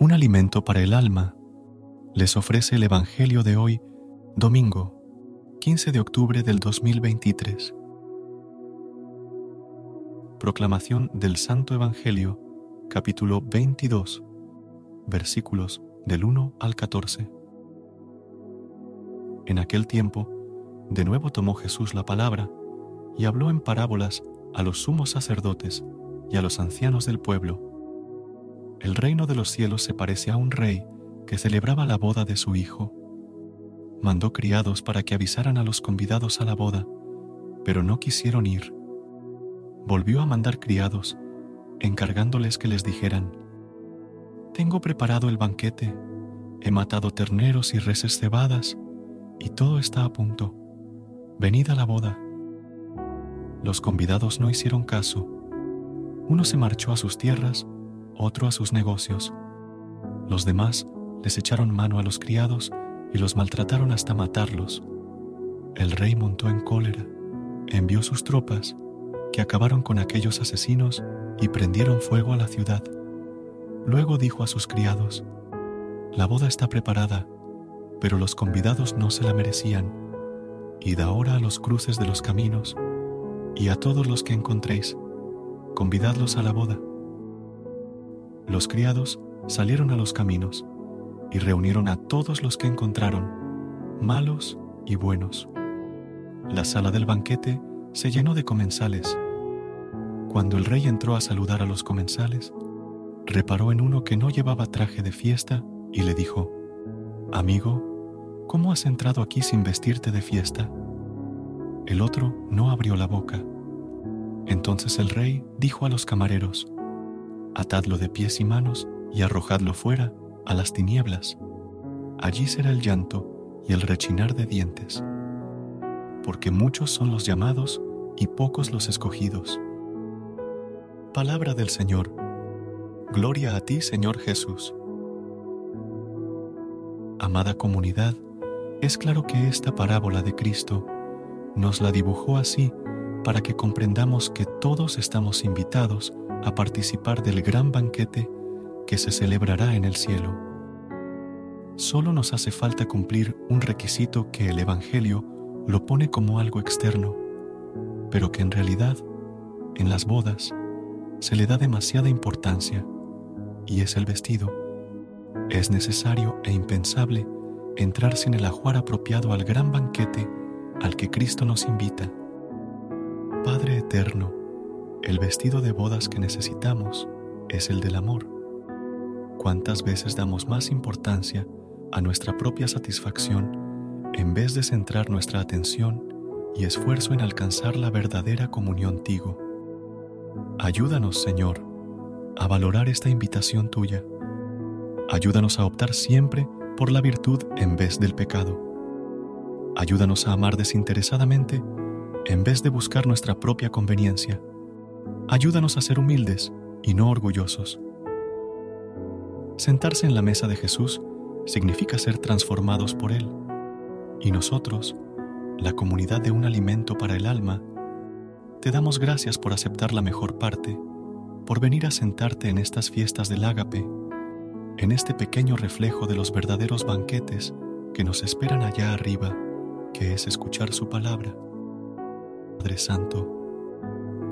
Un alimento para el alma les ofrece el Evangelio de hoy, domingo, 15 de octubre del 2023. Proclamación del Santo Evangelio, capítulo 22, versículos del 1 al 14. En aquel tiempo, de nuevo tomó Jesús la palabra y habló en parábolas a los sumos sacerdotes y a los ancianos del pueblo. El reino de los cielos se parece a un rey que celebraba la boda de su hijo. Mandó criados para que avisaran a los convidados a la boda, pero no quisieron ir. Volvió a mandar criados, encargándoles que les dijeran, Tengo preparado el banquete, he matado terneros y reses cebadas, y todo está a punto. Venid a la boda. Los convidados no hicieron caso. Uno se marchó a sus tierras, otro a sus negocios. Los demás les echaron mano a los criados y los maltrataron hasta matarlos. El rey montó en cólera, envió sus tropas, que acabaron con aquellos asesinos y prendieron fuego a la ciudad. Luego dijo a sus criados, La boda está preparada, pero los convidados no se la merecían. Id ahora a los cruces de los caminos, y a todos los que encontréis, convidadlos a la boda. Los criados salieron a los caminos y reunieron a todos los que encontraron, malos y buenos. La sala del banquete se llenó de comensales. Cuando el rey entró a saludar a los comensales, reparó en uno que no llevaba traje de fiesta y le dijo, Amigo, ¿cómo has entrado aquí sin vestirte de fiesta? El otro no abrió la boca. Entonces el rey dijo a los camareros, Atadlo de pies y manos y arrojadlo fuera a las tinieblas. Allí será el llanto y el rechinar de dientes, porque muchos son los llamados y pocos los escogidos. Palabra del Señor. Gloria a ti, Señor Jesús. Amada comunidad, es claro que esta parábola de Cristo nos la dibujó así para que comprendamos que todos estamos invitados a participar del gran banquete que se celebrará en el cielo. Solo nos hace falta cumplir un requisito que el Evangelio lo pone como algo externo, pero que en realidad, en las bodas, se le da demasiada importancia, y es el vestido. Es necesario e impensable entrar sin el ajuar apropiado al gran banquete al que Cristo nos invita. Padre eterno, el vestido de bodas que necesitamos es el del amor. ¿Cuántas veces damos más importancia a nuestra propia satisfacción en vez de centrar nuestra atención y esfuerzo en alcanzar la verdadera comunión contigo? Ayúdanos, Señor, a valorar esta invitación tuya. Ayúdanos a optar siempre por la virtud en vez del pecado. Ayúdanos a amar desinteresadamente en vez de buscar nuestra propia conveniencia. Ayúdanos a ser humildes y no orgullosos. Sentarse en la mesa de Jesús significa ser transformados por Él. Y nosotros, la comunidad de un alimento para el alma, te damos gracias por aceptar la mejor parte, por venir a sentarte en estas fiestas del ágape, en este pequeño reflejo de los verdaderos banquetes que nos esperan allá arriba, que es escuchar su palabra. Padre Santo,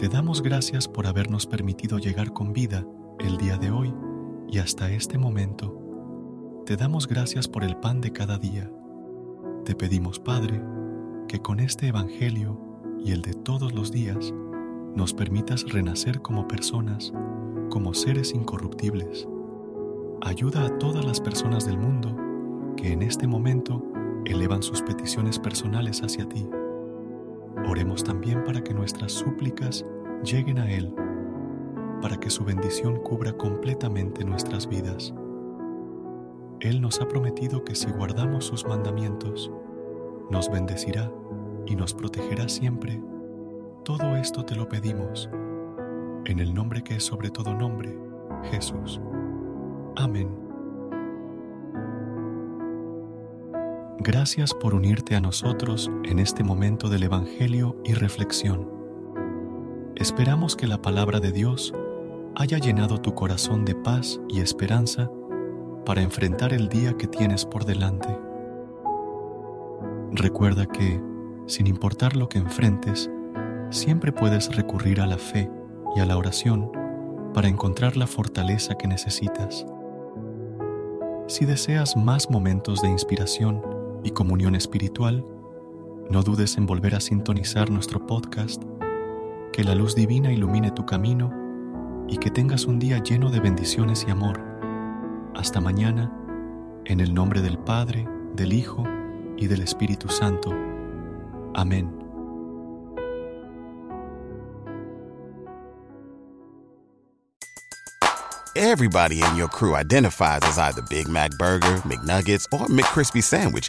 Te damos gracias por habernos permitido llegar con vida el día de hoy y hasta este momento. Te damos gracias por el pan de cada día. Te pedimos, Padre, que con este Evangelio y el de todos los días nos permitas renacer como personas, como seres incorruptibles. Ayuda a todas las personas del mundo que en este momento elevan sus peticiones personales hacia ti. Oremos también para que nuestras súplicas lleguen a Él, para que su bendición cubra completamente nuestras vidas. Él nos ha prometido que si guardamos sus mandamientos, nos bendecirá y nos protegerá siempre. Todo esto te lo pedimos, en el nombre que es sobre todo nombre, Jesús. Amén. Gracias por unirte a nosotros en este momento del Evangelio y reflexión. Esperamos que la palabra de Dios haya llenado tu corazón de paz y esperanza para enfrentar el día que tienes por delante. Recuerda que, sin importar lo que enfrentes, siempre puedes recurrir a la fe y a la oración para encontrar la fortaleza que necesitas. Si deseas más momentos de inspiración, y comunión espiritual, no dudes en volver a sintonizar nuestro podcast. Que la luz divina ilumine tu camino y que tengas un día lleno de bendiciones y amor. Hasta mañana, en el nombre del Padre, del Hijo y del Espíritu Santo. Amén. Everybody in your crew identifies as either Big Mac Burger, McNuggets, or McCrispy Sandwich.